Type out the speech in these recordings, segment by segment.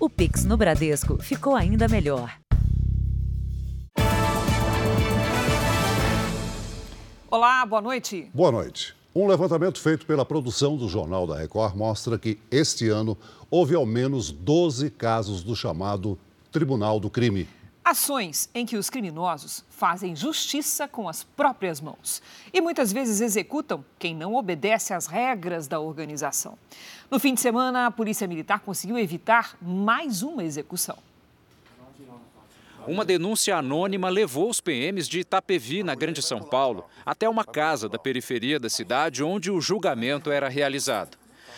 O Pix no Bradesco ficou ainda melhor. Olá, boa noite. Boa noite. Um levantamento feito pela produção do Jornal da Record mostra que este ano houve ao menos 12 casos do chamado Tribunal do Crime. Ações em que os criminosos fazem justiça com as próprias mãos e muitas vezes executam quem não obedece às regras da organização. No fim de semana, a Polícia Militar conseguiu evitar mais uma execução. Uma denúncia anônima levou os PMs de Itapevi, na Grande São Paulo, até uma casa da periferia da cidade onde o julgamento era realizado.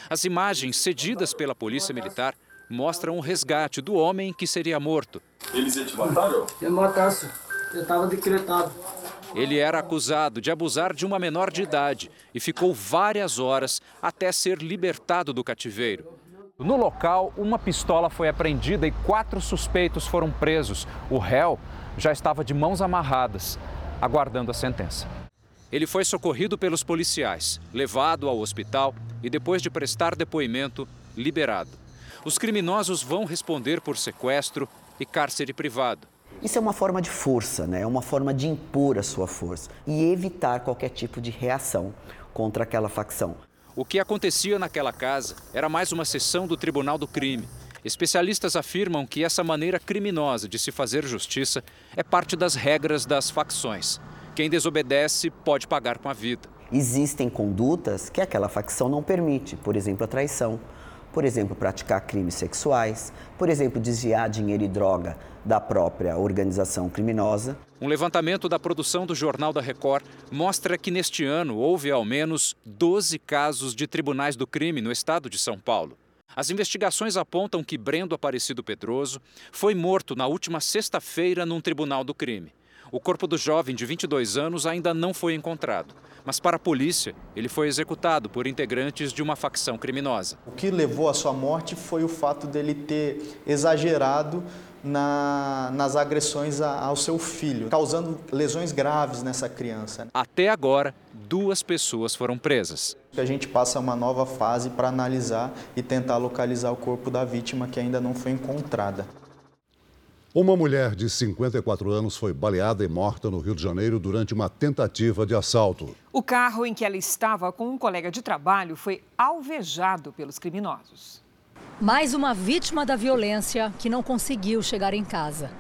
As imagens cedidas pela Polícia Militar mostram o resgate do homem que seria morto. Eles iam te Eu matasse. Eu estava decretado. Ele era acusado de abusar de uma menor de idade e ficou várias horas até ser libertado do cativeiro. No local, uma pistola foi apreendida e quatro suspeitos foram presos. O réu já estava de mãos amarradas, aguardando a sentença. Ele foi socorrido pelos policiais, levado ao hospital e, depois de prestar depoimento, liberado. Os criminosos vão responder por sequestro e cárcere privado. Isso é uma forma de força, né? é uma forma de impor a sua força e evitar qualquer tipo de reação contra aquela facção. O que acontecia naquela casa era mais uma sessão do Tribunal do Crime. Especialistas afirmam que essa maneira criminosa de se fazer justiça é parte das regras das facções. Quem desobedece pode pagar com a vida. Existem condutas que aquela facção não permite, por exemplo, a traição por exemplo, praticar crimes sexuais, por exemplo, desviar dinheiro e droga da própria organização criminosa. Um levantamento da produção do Jornal da Record mostra que neste ano houve ao menos 12 casos de tribunais do crime no estado de São Paulo. As investigações apontam que Brendo Aparecido Pedroso foi morto na última sexta-feira num tribunal do crime. O corpo do jovem de 22 anos ainda não foi encontrado. Mas para a polícia, ele foi executado por integrantes de uma facção criminosa. O que levou à sua morte foi o fato dele ter exagerado na, nas agressões ao seu filho, causando lesões graves nessa criança. Até agora, duas pessoas foram presas. A gente passa uma nova fase para analisar e tentar localizar o corpo da vítima que ainda não foi encontrada. Uma mulher de 54 anos foi baleada e morta no Rio de Janeiro durante uma tentativa de assalto. O carro em que ela estava com um colega de trabalho foi alvejado pelos criminosos. Mais uma vítima da violência que não conseguiu chegar em casa.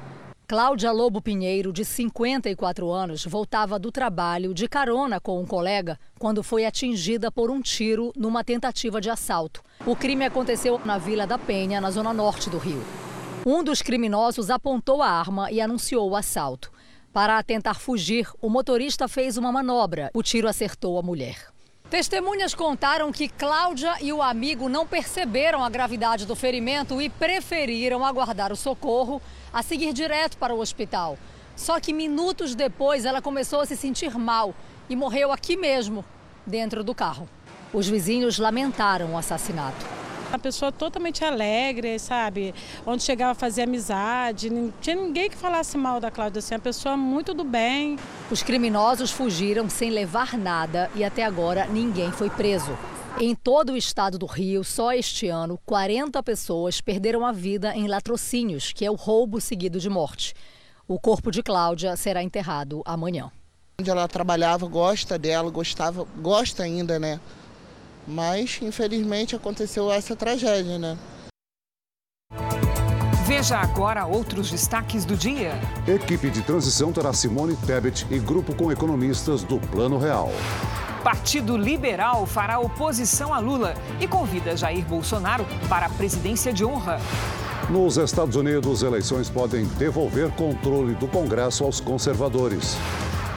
Cláudia Lobo Pinheiro, de 54 anos, voltava do trabalho de carona com um colega quando foi atingida por um tiro numa tentativa de assalto. O crime aconteceu na Vila da Penha, na zona norte do Rio. Um dos criminosos apontou a arma e anunciou o assalto. Para tentar fugir, o motorista fez uma manobra. O tiro acertou a mulher. Testemunhas contaram que Cláudia e o amigo não perceberam a gravidade do ferimento e preferiram aguardar o socorro a seguir direto para o hospital. Só que minutos depois ela começou a se sentir mal e morreu aqui mesmo, dentro do carro. Os vizinhos lamentaram o assassinato. Uma pessoa totalmente alegre, sabe? Onde chegava a fazer amizade, não tinha ninguém que falasse mal da Cláudia, assim, uma pessoa muito do bem. Os criminosos fugiram sem levar nada e até agora ninguém foi preso. Em todo o estado do Rio, só este ano, 40 pessoas perderam a vida em latrocínios, que é o roubo seguido de morte. O corpo de Cláudia será enterrado amanhã. Onde ela trabalhava, gosta dela, gostava, gosta ainda, né? Mas, infelizmente, aconteceu essa tragédia, né? Veja agora outros destaques do dia. Equipe de transição terá Simone Tebet e grupo com economistas do Plano Real. Partido Liberal fará oposição a Lula e convida Jair Bolsonaro para a presidência de honra. Nos Estados Unidos, eleições podem devolver controle do Congresso aos conservadores.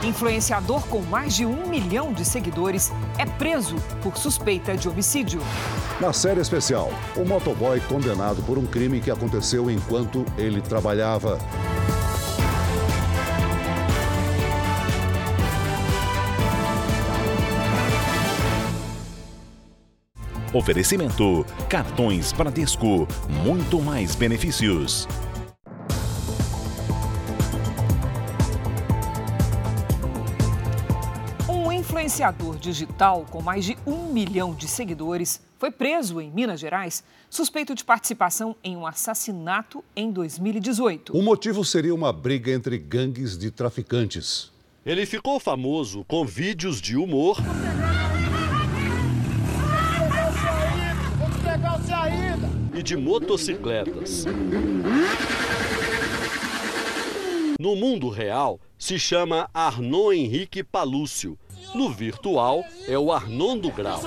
Influenciador com mais de um milhão de seguidores é preso por suspeita de homicídio. Na série especial, o motoboy condenado por um crime que aconteceu enquanto ele trabalhava. Oferecimento: cartões Bradesco, muito mais benefícios. Influenciador digital com mais de um milhão de seguidores foi preso em Minas Gerais, suspeito de participação em um assassinato em 2018. O motivo seria uma briga entre gangues de traficantes. Ele ficou famoso com vídeos de humor. E de motocicletas. No mundo real, se chama Arnon Henrique Palúcio. No virtual, é o Arnondo Grau.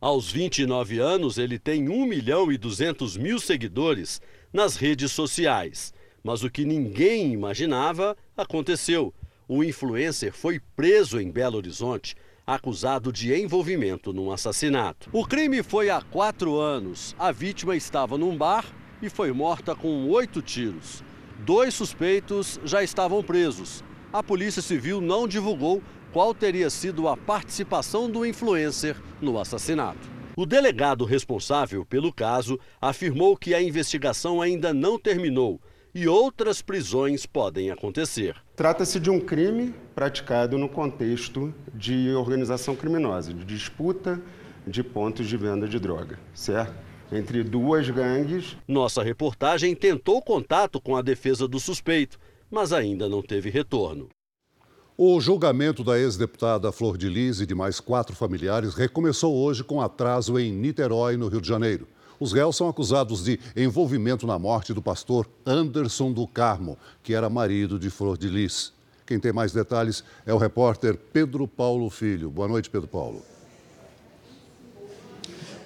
Aos 29 anos, ele tem 1 milhão e 200 mil seguidores nas redes sociais. Mas o que ninguém imaginava aconteceu. O influencer foi preso em Belo Horizonte, acusado de envolvimento num assassinato. O crime foi há quatro anos. A vítima estava num bar e foi morta com oito tiros. Dois suspeitos já estavam presos. A Polícia Civil não divulgou qual teria sido a participação do influencer no assassinato. O delegado responsável pelo caso afirmou que a investigação ainda não terminou e outras prisões podem acontecer. Trata-se de um crime praticado no contexto de organização criminosa, de disputa de pontos de venda de droga, certo? Entre duas gangues. Nossa reportagem tentou contato com a defesa do suspeito, mas ainda não teve retorno. O julgamento da ex-deputada Flor de Lis e de mais quatro familiares recomeçou hoje com atraso em Niterói, no Rio de Janeiro. Os réus são acusados de envolvimento na morte do pastor Anderson do Carmo, que era marido de Flor de Lis. Quem tem mais detalhes é o repórter Pedro Paulo Filho. Boa noite, Pedro Paulo.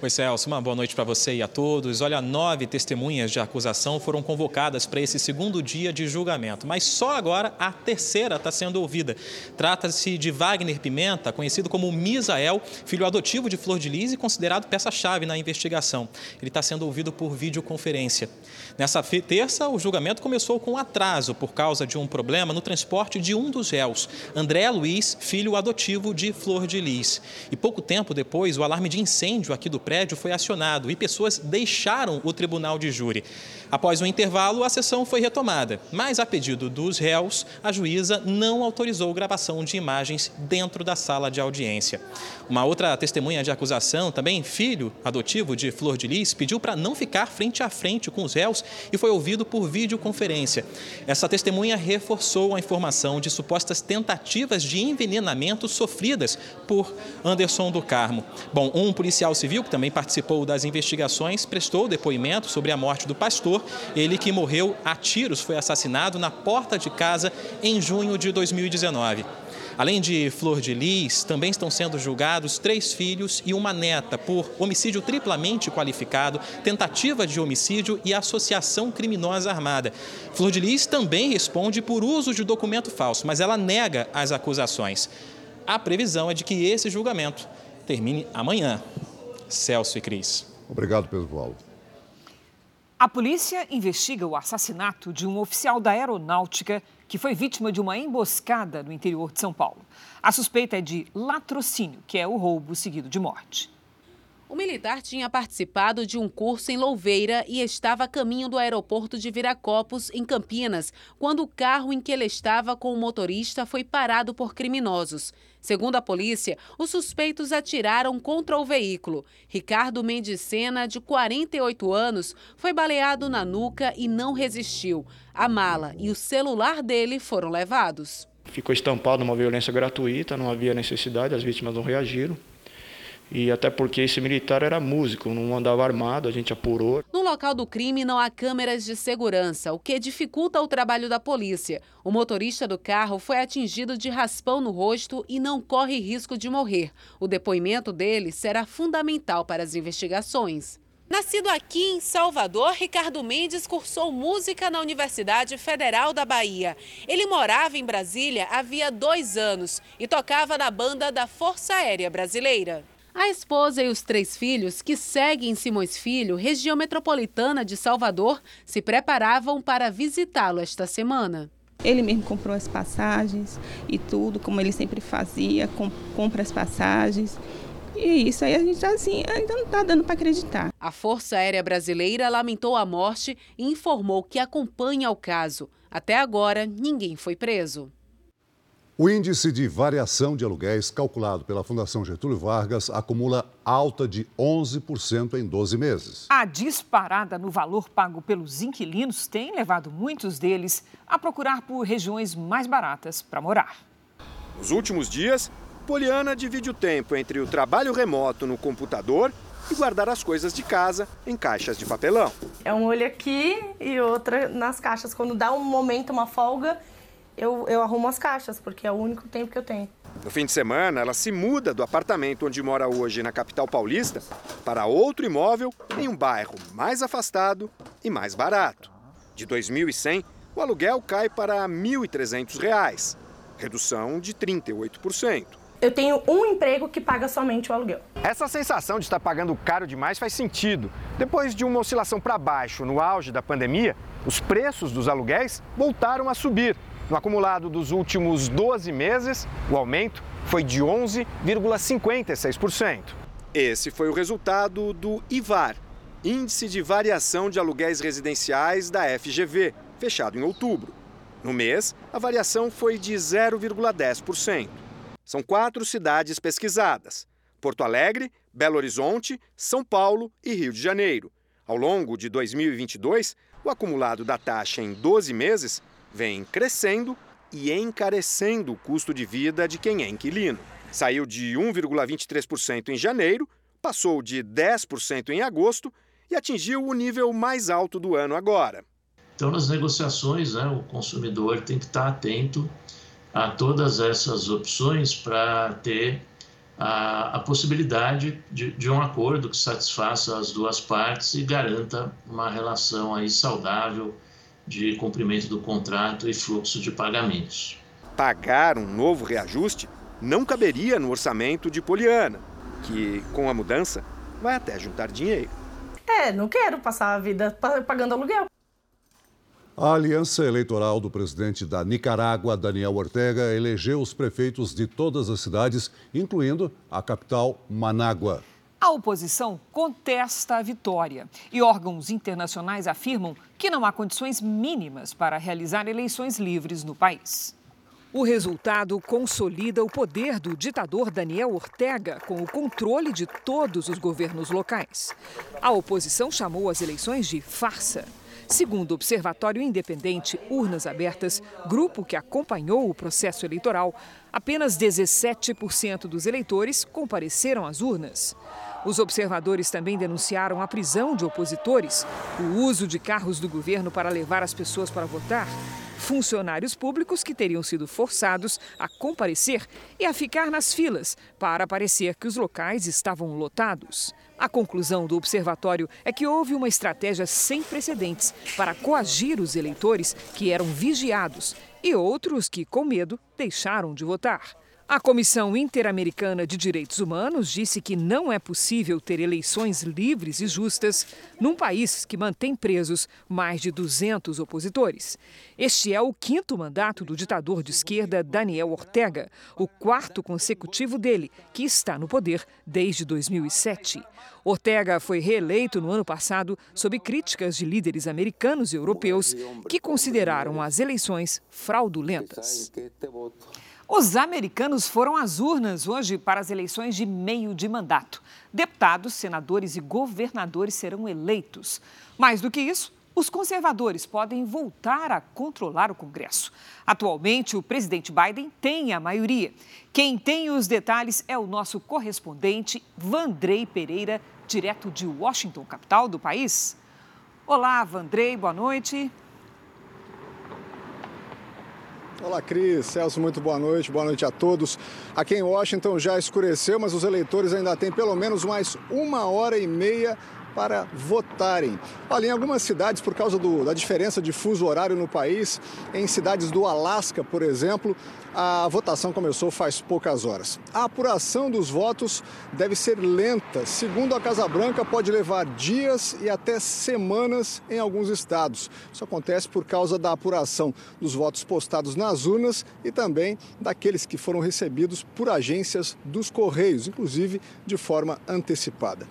Oi, Celso. Uma boa noite para você e a todos. Olha, nove testemunhas de acusação foram convocadas para esse segundo dia de julgamento, mas só agora a terceira está sendo ouvida. Trata-se de Wagner Pimenta, conhecido como Misael, filho adotivo de Flor de Lis e considerado peça-chave na investigação. Ele está sendo ouvido por videoconferência. Nessa terça, o julgamento começou com atraso por causa de um problema no transporte de um dos réus, André Luiz, filho adotivo de Flor de Lis. E pouco tempo depois, o alarme de incêndio aqui do prédio foi acionado e pessoas deixaram o tribunal de júri. Após um intervalo, a sessão foi retomada, mas a pedido dos réus, a juíza não autorizou gravação de imagens dentro da sala de audiência. Uma outra testemunha de acusação, também filho adotivo de Flor de Lis, pediu para não ficar frente a frente com os réus e foi ouvido por videoconferência. Essa testemunha reforçou a informação de supostas tentativas de envenenamento sofridas por Anderson do Carmo. Bom, um policial civil que também participou das investigações prestou depoimento sobre a morte do pastor, ele que morreu a tiros, foi assassinado na porta de casa em junho de 2019. Além de Flor de Lis, também estão sendo julgados três filhos e uma neta por homicídio triplamente qualificado, tentativa de homicídio e associação criminosa armada. Flor de Lis também responde por uso de documento falso, mas ela nega as acusações. A previsão é de que esse julgamento termine amanhã. Celso e Cris. Obrigado, Pedro Paulo. A polícia investiga o assassinato de um oficial da aeronáutica que foi vítima de uma emboscada no interior de São Paulo. A suspeita é de latrocínio, que é o roubo seguido de morte. O militar tinha participado de um curso em Louveira e estava a caminho do aeroporto de Viracopos, em Campinas, quando o carro em que ele estava com o motorista foi parado por criminosos. Segundo a polícia, os suspeitos atiraram contra o veículo. Ricardo Mendes Sena, de 48 anos, foi baleado na nuca e não resistiu. A mala e o celular dele foram levados. Ficou estampado uma violência gratuita, não havia necessidade, as vítimas não reagiram. E até porque esse militar era músico, não andava armado, a gente apurou. No local do crime não há câmeras de segurança, o que dificulta o trabalho da polícia. O motorista do carro foi atingido de raspão no rosto e não corre risco de morrer. O depoimento dele será fundamental para as investigações. Nascido aqui em Salvador, Ricardo Mendes cursou música na Universidade Federal da Bahia. Ele morava em Brasília havia dois anos e tocava na banda da Força Aérea Brasileira. A esposa e os três filhos, que seguem em Simões Filho, região metropolitana de Salvador, se preparavam para visitá-lo esta semana. Ele mesmo comprou as passagens e tudo, como ele sempre fazia, com, compra as passagens. E isso aí a gente assim, ainda não está dando para acreditar. A Força Aérea Brasileira lamentou a morte e informou que acompanha o caso. Até agora, ninguém foi preso. O índice de variação de aluguéis calculado pela Fundação Getúlio Vargas acumula alta de 11% em 12 meses. A disparada no valor pago pelos inquilinos tem levado muitos deles a procurar por regiões mais baratas para morar. Nos últimos dias, Poliana divide o tempo entre o trabalho remoto no computador e guardar as coisas de casa em caixas de papelão. É um olho aqui e outra nas caixas. Quando dá um momento, uma folga, eu, eu arrumo as caixas, porque é o único tempo que eu tenho. No fim de semana, ela se muda do apartamento onde mora hoje na capital paulista para outro imóvel em um bairro mais afastado e mais barato. De 2.100, o aluguel cai para R$ 1.300, redução de 38%. Eu tenho um emprego que paga somente o aluguel. Essa sensação de estar pagando caro demais faz sentido. Depois de uma oscilação para baixo no auge da pandemia, os preços dos aluguéis voltaram a subir no acumulado dos últimos 12 meses, o aumento foi de 11,56%. Esse foi o resultado do IVAR, Índice de Variação de Aluguéis Residenciais da FGV, fechado em outubro. No mês, a variação foi de 0,10%. São quatro cidades pesquisadas: Porto Alegre, Belo Horizonte, São Paulo e Rio de Janeiro. Ao longo de 2022, o acumulado da taxa em 12 meses vem crescendo e encarecendo o custo de vida de quem é inquilino. Saiu de 1,23% em janeiro, passou de 10% em agosto e atingiu o nível mais alto do ano agora. Então, nas negociações, né, o consumidor tem que estar atento a todas essas opções para ter a, a possibilidade de, de, um acordo que satisfaça as duas partes e garanta uma relação aí saudável de cumprimento do contrato e fluxo de pagamentos. Pagar um novo reajuste não caberia no orçamento de Poliana, que, com a mudança, vai até juntar dinheiro. É, não quero passar a vida pagando aluguel. A aliança eleitoral do presidente da Nicarágua, Daniel Ortega, elegeu os prefeitos de todas as cidades, incluindo a capital, Manágua. A oposição contesta a vitória e órgãos internacionais afirmam que não há condições mínimas para realizar eleições livres no país. O resultado consolida o poder do ditador Daniel Ortega com o controle de todos os governos locais. A oposição chamou as eleições de farsa. Segundo o Observatório Independente Urnas Abertas, grupo que acompanhou o processo eleitoral, apenas 17% dos eleitores compareceram às urnas. Os observadores também denunciaram a prisão de opositores, o uso de carros do governo para levar as pessoas para votar, funcionários públicos que teriam sido forçados a comparecer e a ficar nas filas para parecer que os locais estavam lotados. A conclusão do observatório é que houve uma estratégia sem precedentes para coagir os eleitores que eram vigiados e outros que, com medo, deixaram de votar. A Comissão Interamericana de Direitos Humanos disse que não é possível ter eleições livres e justas num país que mantém presos mais de 200 opositores. Este é o quinto mandato do ditador de esquerda Daniel Ortega, o quarto consecutivo dele, que está no poder desde 2007. Ortega foi reeleito no ano passado sob críticas de líderes americanos e europeus que consideraram as eleições fraudulentas. Os americanos foram às urnas hoje para as eleições de meio de mandato. Deputados, senadores e governadores serão eleitos. Mais do que isso, os conservadores podem voltar a controlar o Congresso. Atualmente, o presidente Biden tem a maioria. Quem tem os detalhes é o nosso correspondente Vandrei Pereira, direto de Washington, capital do país. Olá, Vandrei, boa noite. Olá, Cris. Celso, muito boa noite. Boa noite a todos. Aqui em Washington já escureceu, mas os eleitores ainda têm pelo menos mais uma hora e meia para votarem. Olha, em algumas cidades, por causa do, da diferença de fuso horário no país, em cidades do Alasca, por exemplo, a votação começou faz poucas horas. A apuração dos votos deve ser lenta. Segundo a Casa Branca, pode levar dias e até semanas em alguns estados. Isso acontece por causa da apuração dos votos postados nas urnas e também daqueles que foram recebidos por agências dos Correios, inclusive de forma antecipada.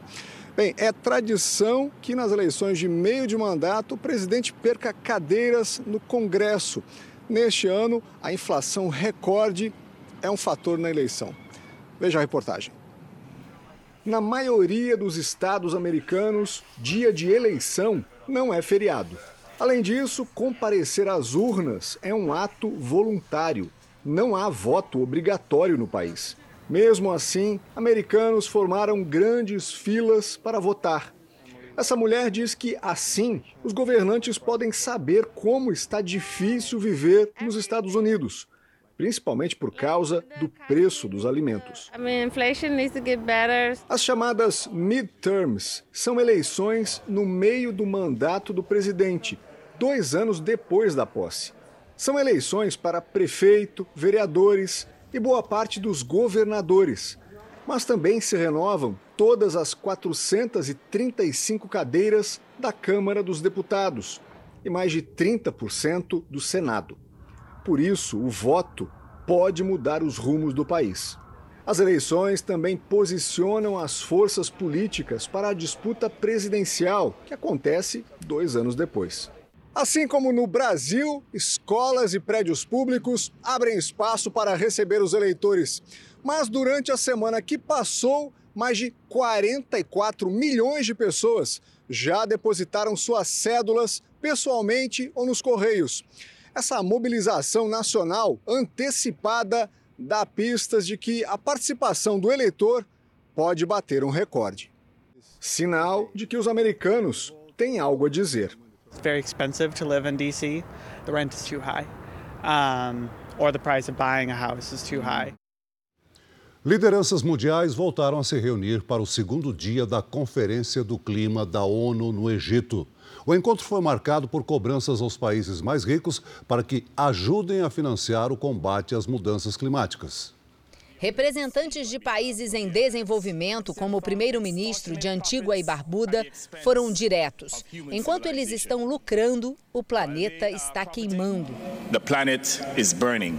Bem, é tradição que nas eleições de meio de mandato o presidente perca cadeiras no Congresso. Neste ano, a inflação recorde é um fator na eleição. Veja a reportagem. Na maioria dos estados americanos, dia de eleição não é feriado. Além disso, comparecer às urnas é um ato voluntário. Não há voto obrigatório no país. Mesmo assim, americanos formaram grandes filas para votar. Essa mulher diz que, assim, os governantes podem saber como está difícil viver nos Estados Unidos principalmente por causa do preço dos alimentos. As chamadas midterms são eleições no meio do mandato do presidente, dois anos depois da posse. São eleições para prefeito, vereadores e boa parte dos governadores. Mas também se renovam todas as 435 cadeiras da Câmara dos Deputados e mais de 30% do Senado. Por isso, o voto pode mudar os rumos do país. As eleições também posicionam as forças políticas para a disputa presidencial, que acontece dois anos depois. Assim como no Brasil, escolas e prédios públicos abrem espaço para receber os eleitores. Mas durante a semana que passou, mais de 44 milhões de pessoas já depositaram suas cédulas pessoalmente ou nos correios. Essa mobilização nacional antecipada dá pistas de que a participação do eleitor pode bater um recorde. Sinal de que os americanos têm algo a dizer. It's very expensive to live in DC. The rent is too high. Um, or the price of buying a house is too high. Lideranças mundiais voltaram a se reunir para o segundo dia da Conferência do Clima da ONU no Egito. O encontro foi marcado por cobranças aos países mais ricos para que ajudem a financiar o combate às mudanças climáticas. Representantes de países em desenvolvimento, como o primeiro-ministro de Antigua e Barbuda, foram diretos. Enquanto eles estão lucrando, o planeta está queimando. The planet is burning.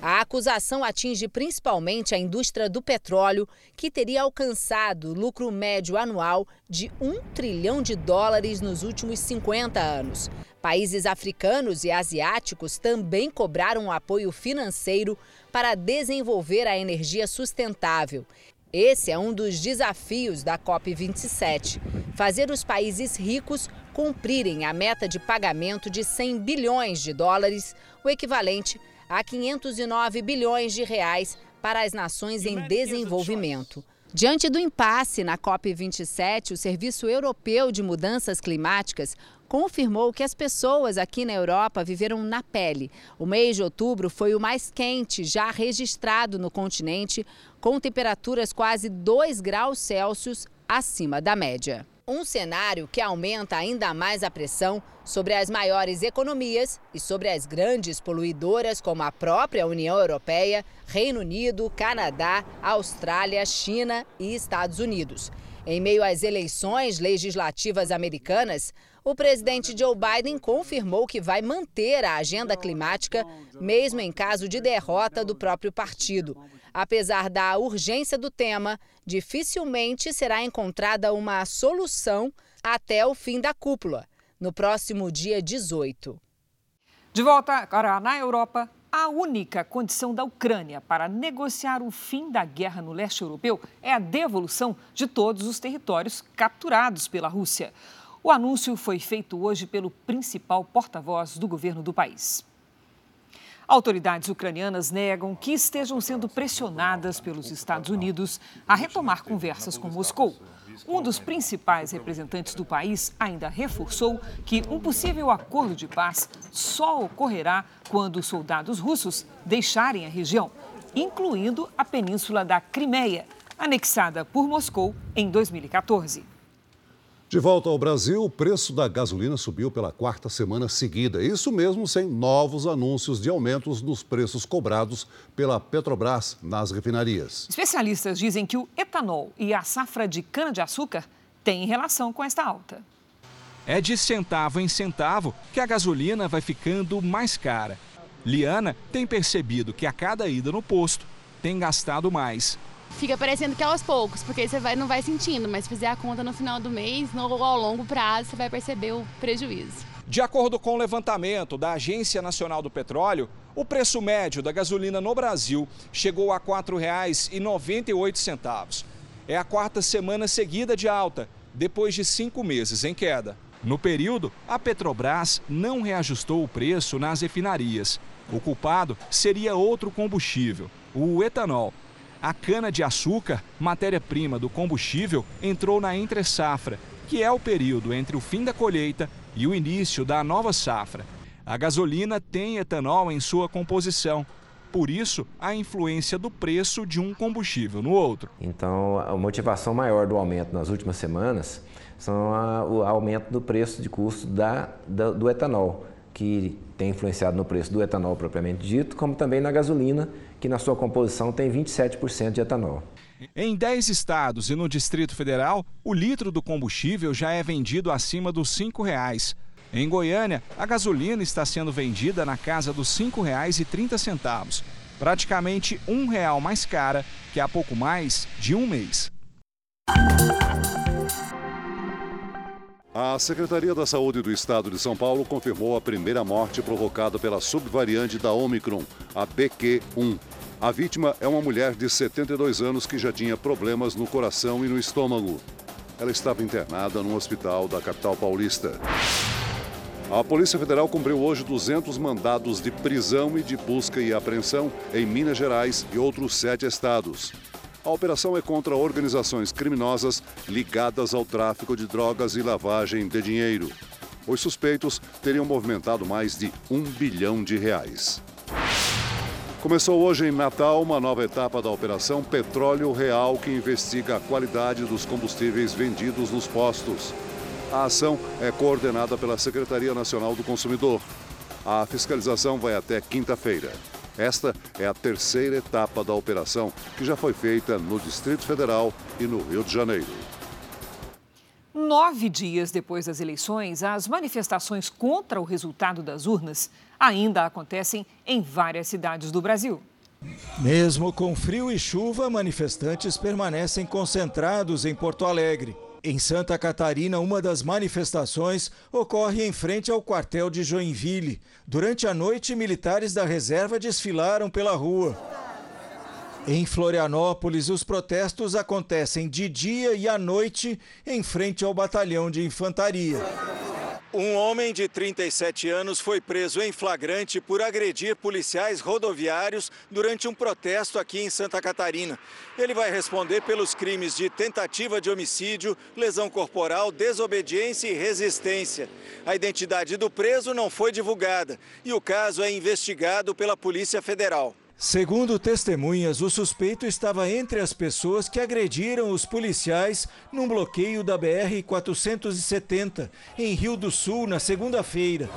A acusação atinge principalmente a indústria do petróleo, que teria alcançado lucro médio anual de 1 trilhão de dólares nos últimos 50 anos. Países africanos e asiáticos também cobraram apoio financeiro para desenvolver a energia sustentável. Esse é um dos desafios da COP27: fazer os países ricos cumprirem a meta de pagamento de 100 bilhões de dólares, o equivalente a 509 bilhões de reais para as nações em desenvolvimento. Diante do impasse na COP27, o Serviço Europeu de Mudanças Climáticas confirmou que as pessoas aqui na Europa viveram na pele. O mês de outubro foi o mais quente já registrado no continente, com temperaturas quase 2 graus Celsius acima da média. Um cenário que aumenta ainda mais a pressão sobre as maiores economias e sobre as grandes poluidoras como a própria União Europeia, Reino Unido, Canadá, Austrália, China e Estados Unidos. Em meio às eleições legislativas americanas, o presidente Joe Biden confirmou que vai manter a agenda climática, mesmo em caso de derrota do próprio partido. Apesar da urgência do tema, dificilmente será encontrada uma solução até o fim da cúpula, no próximo dia 18. De volta agora na Europa, a única condição da Ucrânia para negociar o fim da guerra no leste europeu é a devolução de todos os territórios capturados pela Rússia. O anúncio foi feito hoje pelo principal porta-voz do governo do país. Autoridades ucranianas negam que estejam sendo pressionadas pelos Estados Unidos a retomar conversas com Moscou. Um dos principais representantes do país ainda reforçou que um possível acordo de paz só ocorrerá quando os soldados russos deixarem a região, incluindo a península da Crimeia, anexada por Moscou em 2014. De volta ao Brasil, o preço da gasolina subiu pela quarta semana seguida. Isso mesmo sem novos anúncios de aumentos nos preços cobrados pela Petrobras nas refinarias. Especialistas dizem que o etanol e a safra de cana-de-açúcar têm relação com esta alta. É de centavo em centavo que a gasolina vai ficando mais cara. Liana tem percebido que a cada ida no posto tem gastado mais fica parecendo que é aos poucos, porque você vai, não vai sentindo, mas se fizer a conta no final do mês, no, ao longo prazo, você vai perceber o prejuízo. De acordo com o levantamento da Agência Nacional do Petróleo, o preço médio da gasolina no Brasil chegou a R$ 4,98. É a quarta semana seguida de alta, depois de cinco meses em queda. No período, a Petrobras não reajustou o preço nas refinarias. O culpado seria outro combustível, o etanol. A cana-de-açúcar, matéria-prima do combustível, entrou na entre-safra, que é o período entre o fim da colheita e o início da nova safra. A gasolina tem etanol em sua composição. Por isso, a influência do preço de um combustível no outro. Então, a motivação maior do aumento nas últimas semanas são a, o aumento do preço de custo da, da, do etanol, que tem influenciado no preço do etanol propriamente dito, como também na gasolina, que na sua composição tem 27% de etanol. Em 10 estados e no Distrito Federal, o litro do combustível já é vendido acima dos R$ 5,00. Em Goiânia, a gasolina está sendo vendida na casa dos R$ 5,30, praticamente um real mais cara que há pouco mais de um mês. A Secretaria da Saúde do Estado de São Paulo confirmou a primeira morte provocada pela subvariante da Omicron, a BQ1. A vítima é uma mulher de 72 anos que já tinha problemas no coração e no estômago. Ela estava internada num hospital da capital paulista. A Polícia Federal cumpriu hoje 200 mandados de prisão e de busca e apreensão em Minas Gerais e outros sete estados. A operação é contra organizações criminosas ligadas ao tráfico de drogas e lavagem de dinheiro. Os suspeitos teriam movimentado mais de um bilhão de reais. Começou hoje em Natal uma nova etapa da Operação Petróleo Real, que investiga a qualidade dos combustíveis vendidos nos postos. A ação é coordenada pela Secretaria Nacional do Consumidor. A fiscalização vai até quinta-feira. Esta é a terceira etapa da operação, que já foi feita no Distrito Federal e no Rio de Janeiro. Nove dias depois das eleições, as manifestações contra o resultado das urnas ainda acontecem em várias cidades do Brasil. Mesmo com frio e chuva, manifestantes permanecem concentrados em Porto Alegre. Em Santa Catarina, uma das manifestações ocorre em frente ao quartel de Joinville. Durante a noite, militares da reserva desfilaram pela rua. Em Florianópolis, os protestos acontecem de dia e à noite em frente ao batalhão de infantaria. Um homem de 37 anos foi preso em flagrante por agredir policiais rodoviários durante um protesto aqui em Santa Catarina. Ele vai responder pelos crimes de tentativa de homicídio, lesão corporal, desobediência e resistência. A identidade do preso não foi divulgada e o caso é investigado pela Polícia Federal. Segundo testemunhas, o suspeito estava entre as pessoas que agrediram os policiais num bloqueio da BR-470, em Rio do Sul, na segunda-feira.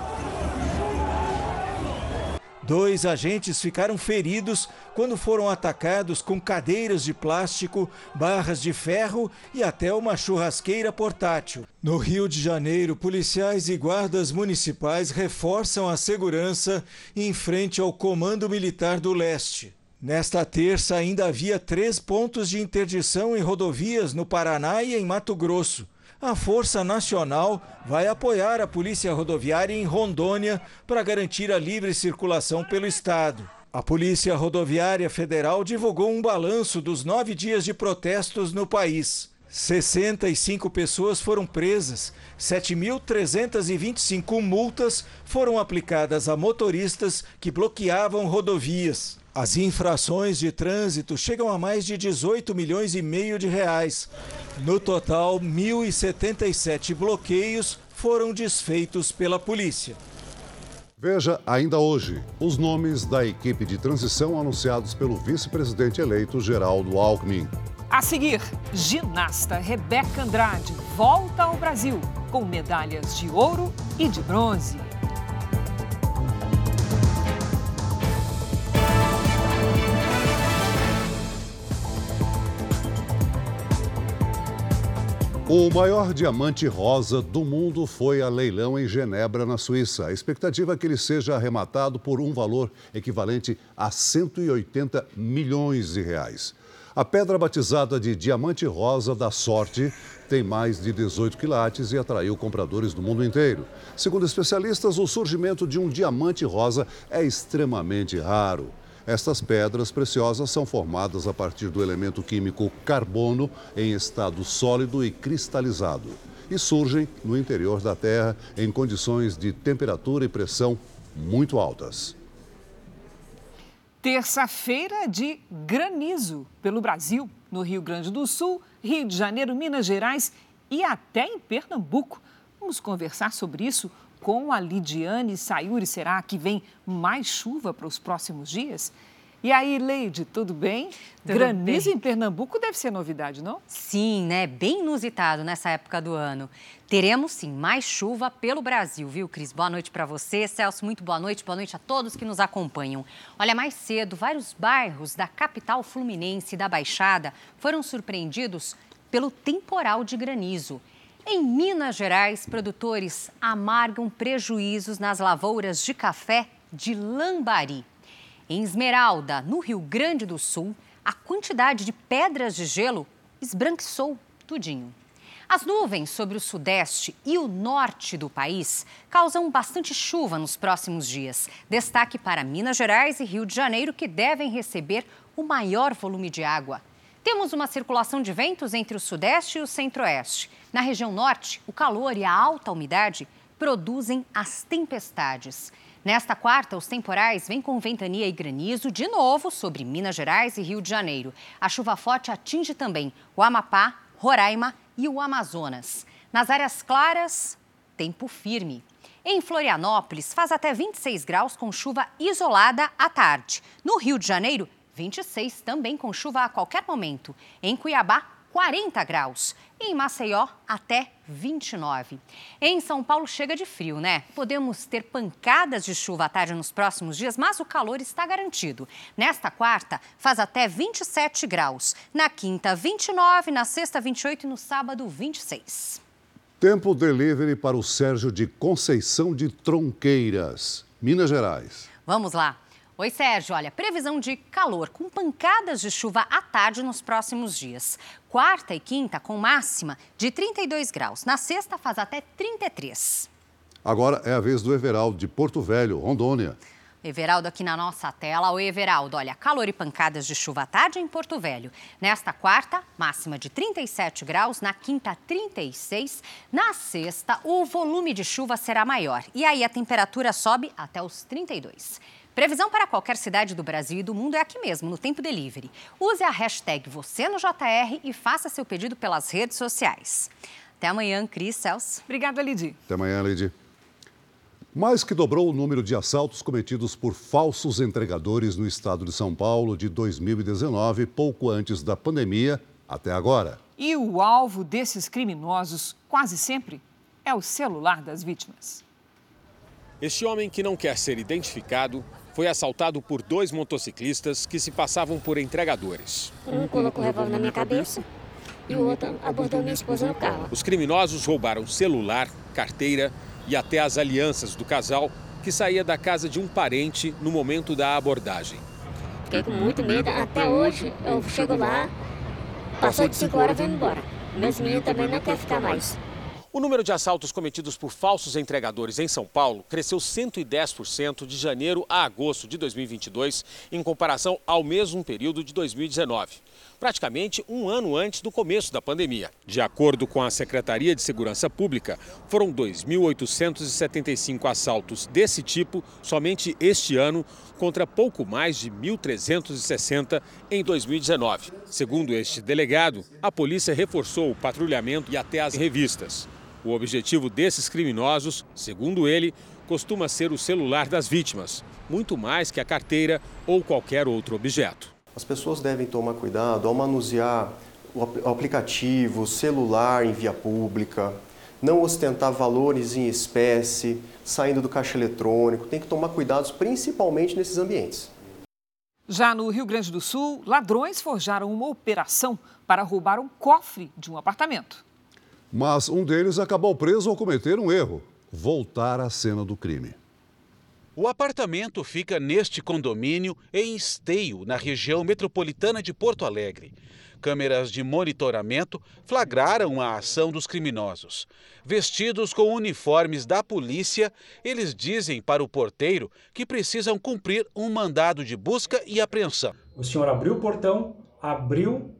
Dois agentes ficaram feridos quando foram atacados com cadeiras de plástico, barras de ferro e até uma churrasqueira portátil. No Rio de Janeiro, policiais e guardas municipais reforçam a segurança em frente ao Comando Militar do Leste. Nesta terça, ainda havia três pontos de interdição em rodovias no Paraná e em Mato Grosso a Força Nacional vai apoiar a Polícia Rodoviária em Rondônia para garantir a livre circulação pelo estado. A Polícia Rodoviária Federal divulgou um balanço dos nove dias de protestos no país. 65 pessoas foram presas, 7.325 multas foram aplicadas a motoristas que bloqueavam rodovias. As infrações de trânsito chegam a mais de 18 milhões e meio de reais. No total, 1.077 bloqueios foram desfeitos pela polícia. Veja ainda hoje os nomes da equipe de transição anunciados pelo vice-presidente eleito Geraldo Alckmin. A seguir, ginasta Rebeca Andrade volta ao Brasil com medalhas de ouro e de bronze. O maior diamante rosa do mundo foi a leilão em Genebra, na Suíça. A expectativa é que ele seja arrematado por um valor equivalente a 180 milhões de reais. A pedra batizada de diamante rosa da sorte tem mais de 18 quilates e atraiu compradores do mundo inteiro. Segundo especialistas, o surgimento de um diamante rosa é extremamente raro. Estas pedras preciosas são formadas a partir do elemento químico carbono em estado sólido e cristalizado e surgem no interior da Terra em condições de temperatura e pressão muito altas. Terça-feira de granizo pelo Brasil, no Rio Grande do Sul, Rio de Janeiro, Minas Gerais e até em Pernambuco. Vamos conversar sobre isso com a Lidiane Sayuri. Será que vem mais chuva para os próximos dias? E aí, Leide, tudo bem? Tudo Granizo bem. em Pernambuco deve ser novidade, não? Sim, né? Bem inusitado nessa época do ano. Teremos sim mais chuva pelo Brasil, viu, Cris? Boa noite para você. Celso, muito boa noite. Boa noite a todos que nos acompanham. Olha, mais cedo, vários bairros da capital fluminense e da Baixada foram surpreendidos pelo temporal de granizo. Em Minas Gerais, produtores amargam prejuízos nas lavouras de café de Lambari. Em Esmeralda, no Rio Grande do Sul, a quantidade de pedras de gelo esbranquiçou tudinho. As nuvens sobre o sudeste e o norte do país causam bastante chuva nos próximos dias. Destaque para Minas Gerais e Rio de Janeiro, que devem receber o maior volume de água. Temos uma circulação de ventos entre o sudeste e o centro-oeste. Na região norte, o calor e a alta umidade produzem as tempestades. Nesta quarta, os temporais vêm com ventania e granizo de novo sobre Minas Gerais e Rio de Janeiro. A chuva forte atinge também o Amapá, Roraima e o Amazonas. Nas áreas claras, tempo firme. Em Florianópolis, faz até 26 graus com chuva isolada à tarde. No Rio de Janeiro, 26 também com chuva a qualquer momento. Em Cuiabá, 40 graus. Em Maceió, até 29. Em São Paulo, chega de frio, né? Podemos ter pancadas de chuva à tarde nos próximos dias, mas o calor está garantido. Nesta quarta, faz até 27 graus. Na quinta, 29. Na sexta, 28. E no sábado, 26. Tempo delivery para o Sérgio de Conceição de Tronqueiras, Minas Gerais. Vamos lá. Oi, Sérgio. Olha, previsão de calor com pancadas de chuva à tarde nos próximos dias. Quarta e quinta com máxima de 32 graus. Na sexta faz até 33. Agora é a vez do Everaldo de Porto Velho, Rondônia. Everaldo aqui na nossa tela. Oi, Everaldo. Olha, calor e pancadas de chuva à tarde em Porto Velho. Nesta quarta, máxima de 37 graus. Na quinta, 36. Na sexta, o volume de chuva será maior. E aí a temperatura sobe até os 32. Previsão para qualquer cidade do Brasil e do mundo é aqui mesmo, no Tempo Delivery. Use a hashtag você no JR e faça seu pedido pelas redes sociais. Até amanhã, Cris Celso. Obrigada, Lidi. Até amanhã, Lidi. Mais que dobrou o número de assaltos cometidos por falsos entregadores no estado de São Paulo de 2019, pouco antes da pandemia, até agora. E o alvo desses criminosos, quase sempre, é o celular das vítimas. Este homem que não quer ser identificado foi assaltado por dois motociclistas que se passavam por entregadores. Um colocou o revólver na minha cabeça e o outro abordou minha esposa no carro. Os criminosos roubaram celular, carteira e até as alianças do casal que saía da casa de um parente no momento da abordagem. Fiquei com muito medo. Até hoje eu chego lá, passou de 5 horas, vem embora. Meus meninos também não querem ficar mais. O número de assaltos cometidos por falsos entregadores em São Paulo cresceu 110% de janeiro a agosto de 2022, em comparação ao mesmo período de 2019, praticamente um ano antes do começo da pandemia. De acordo com a Secretaria de Segurança Pública, foram 2.875 assaltos desse tipo somente este ano, contra pouco mais de 1.360 em 2019. Segundo este delegado, a polícia reforçou o patrulhamento e até as revistas. O objetivo desses criminosos, segundo ele, costuma ser o celular das vítimas, muito mais que a carteira ou qualquer outro objeto. As pessoas devem tomar cuidado ao manusear o aplicativo, celular em via pública, não ostentar valores em espécie, saindo do caixa eletrônico. Tem que tomar cuidados principalmente nesses ambientes. Já no Rio Grande do Sul, ladrões forjaram uma operação para roubar um cofre de um apartamento. Mas um deles acabou preso ao cometer um erro: voltar à cena do crime. O apartamento fica neste condomínio em Esteio, na região metropolitana de Porto Alegre. Câmeras de monitoramento flagraram a ação dos criminosos. Vestidos com uniformes da polícia, eles dizem para o porteiro que precisam cumprir um mandado de busca e apreensão. O senhor abriu o portão, abriu.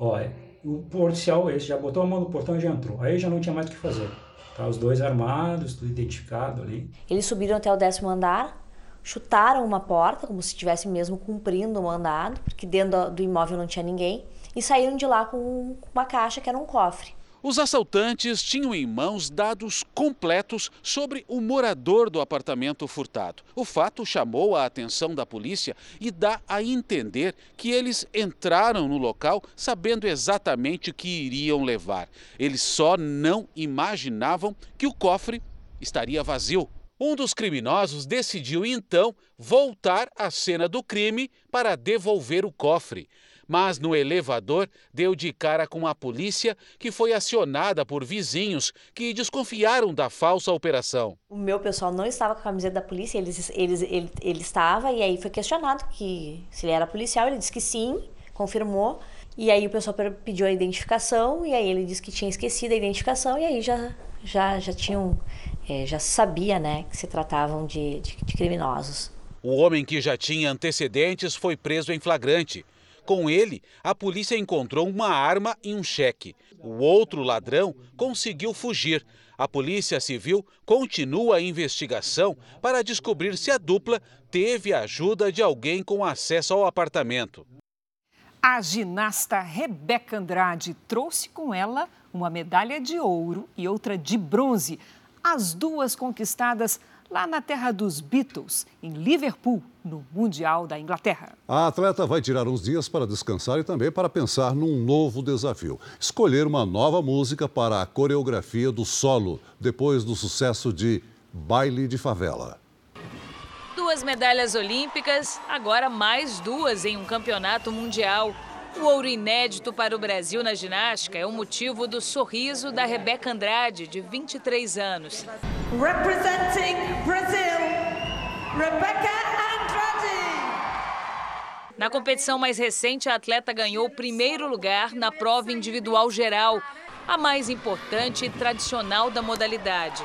Olha, o policial esse já botou a mão no portão e já entrou. Aí já não tinha mais o que fazer. Tá os dois armados, tudo identificado ali. Eles subiram até o décimo andar, chutaram uma porta, como se estivessem mesmo cumprindo o mandado, porque dentro do imóvel não tinha ninguém, e saíram de lá com uma caixa que era um cofre. Os assaltantes tinham em mãos dados completos sobre o morador do apartamento furtado. O fato chamou a atenção da polícia e dá a entender que eles entraram no local sabendo exatamente o que iriam levar. Eles só não imaginavam que o cofre estaria vazio. Um dos criminosos decidiu então voltar à cena do crime para devolver o cofre mas no elevador deu de cara com a polícia, que foi acionada por vizinhos que desconfiaram da falsa operação. O meu pessoal não estava com a camiseta da polícia, eles, eles, ele, ele estava, e aí foi questionado que se ele era policial, ele disse que sim, confirmou. E aí o pessoal pediu a identificação, e aí ele disse que tinha esquecido a identificação, e aí já, já, já tinham, é, já sabia, né, que se tratavam de, de, de criminosos. O homem que já tinha antecedentes foi preso em flagrante. Com ele, a polícia encontrou uma arma e um cheque. O outro ladrão conseguiu fugir. A Polícia Civil continua a investigação para descobrir se a dupla teve a ajuda de alguém com acesso ao apartamento. A ginasta Rebeca Andrade trouxe com ela uma medalha de ouro e outra de bronze, as duas conquistadas lá na terra dos Beatles, em Liverpool, no Mundial da Inglaterra. A atleta vai tirar uns dias para descansar e também para pensar num novo desafio: escolher uma nova música para a coreografia do solo, depois do sucesso de Baile de Favela. Duas medalhas olímpicas, agora mais duas em um campeonato mundial. O ouro inédito para o Brasil na ginástica é o motivo do sorriso da Rebeca Andrade, de 23 anos. Representing Brazil, Rebeca Andrade. Na competição mais recente, a atleta ganhou o primeiro lugar na prova individual geral, a mais importante e tradicional da modalidade.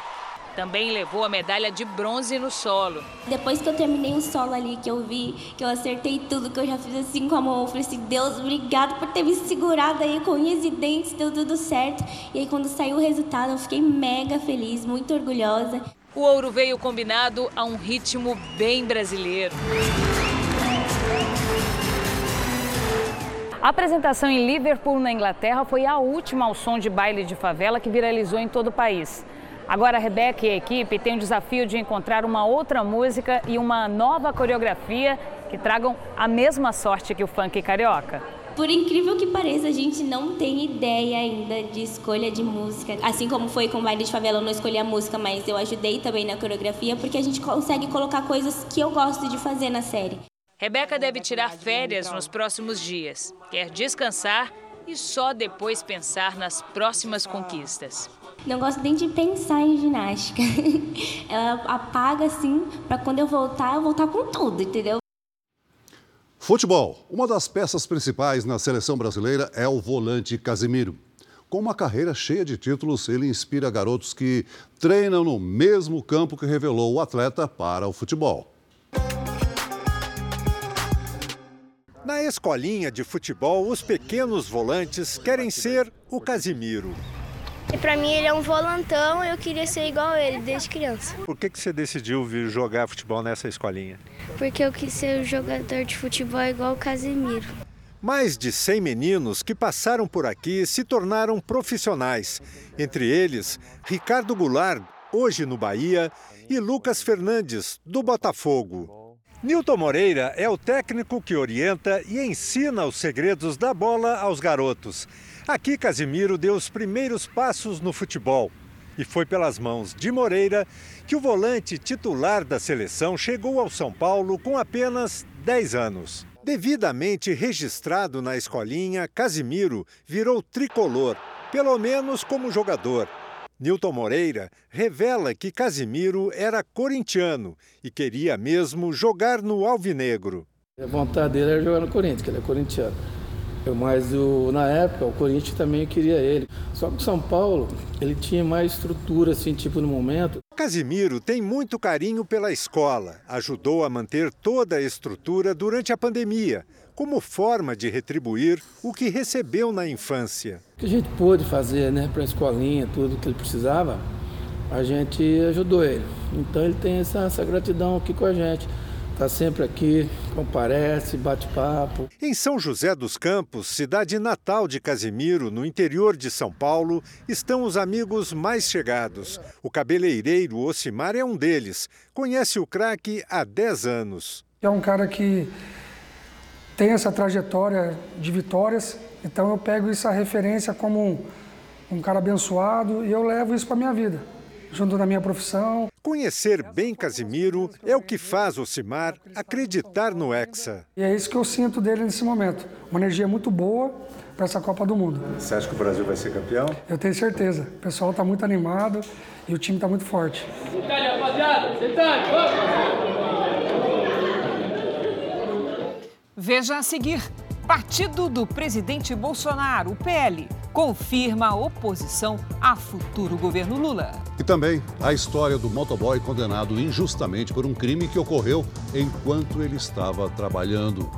Também levou a medalha de bronze no solo. Depois que eu terminei o solo ali, que eu vi, que eu acertei tudo, que eu já fiz assim com a mão, eu falei assim, Deus, obrigado por ter me segurado aí com unhas e dentes, deu tudo certo. E aí quando saiu o resultado, eu fiquei mega feliz, muito orgulhosa. O ouro veio combinado a um ritmo bem brasileiro. A apresentação em Liverpool, na Inglaterra, foi a última ao som de baile de favela que viralizou em todo o país. Agora a Rebeca e a equipe têm o desafio de encontrar uma outra música e uma nova coreografia que tragam a mesma sorte que o funk carioca. Por incrível que pareça, a gente não tem ideia ainda de escolha de música. Assim como foi com o baile de favela, eu não escolhi a música, mas eu ajudei também na coreografia, porque a gente consegue colocar coisas que eu gosto de fazer na série. Rebeca deve tirar férias nos próximos dias. Quer descansar e só depois pensar nas próximas conquistas. Não gosto nem de pensar em ginástica. Ela apaga assim, para quando eu voltar, eu voltar com tudo, entendeu? Futebol. Uma das peças principais na seleção brasileira é o volante Casimiro. Com uma carreira cheia de títulos, ele inspira garotos que treinam no mesmo campo que revelou o atleta para o futebol. Na escolinha de futebol, os pequenos volantes querem ser o Casimiro. E para mim ele é um volantão, eu queria ser igual a ele desde criança. Por que, que você decidiu vir jogar futebol nessa escolinha? Porque eu quis ser um jogador de futebol igual o Casemiro. Mais de 100 meninos que passaram por aqui se tornaram profissionais. Entre eles, Ricardo Goulart, hoje no Bahia, e Lucas Fernandes, do Botafogo. Nilton Moreira é o técnico que orienta e ensina os segredos da bola aos garotos. Aqui, Casimiro deu os primeiros passos no futebol. E foi pelas mãos de Moreira que o volante titular da seleção chegou ao São Paulo com apenas 10 anos. Devidamente registrado na escolinha, Casimiro virou tricolor, pelo menos como jogador. Newton Moreira revela que Casimiro era corintiano e queria mesmo jogar no Alvinegro. A vontade dele era jogar no Corinthians, que ele é corintiano. Mas o, na época o Corinthians também queria ele. Só que o São Paulo, ele tinha mais estrutura, assim, tipo no momento. Casimiro tem muito carinho pela escola. Ajudou a manter toda a estrutura durante a pandemia, como forma de retribuir o que recebeu na infância. O que a gente pôde fazer, né, para a escolinha, tudo que ele precisava, a gente ajudou ele. Então ele tem essa, essa gratidão aqui com a gente. Está sempre aqui, comparece, bate papo. Em São José dos Campos, cidade natal de Casimiro, no interior de São Paulo, estão os amigos mais chegados. O cabeleireiro Ocimar é um deles. Conhece o craque há 10 anos. É um cara que tem essa trajetória de vitórias, então eu pego essa referência como um, um cara abençoado e eu levo isso para minha vida junto da minha profissão. Conhecer bem Casimiro é o que faz Ocimar acreditar no Hexa. E é isso que eu sinto dele nesse momento. Uma energia muito boa para essa Copa do Mundo. Você acha que o Brasil vai ser campeão? Eu tenho certeza. O pessoal está muito animado e o time está muito forte. Detalhe, rapaziada! Detalhe, vamos! Veja a seguir. Partido do presidente Bolsonaro, o PL, confirma a oposição a futuro governo Lula. E também a história do motoboy condenado injustamente por um crime que ocorreu enquanto ele estava trabalhando.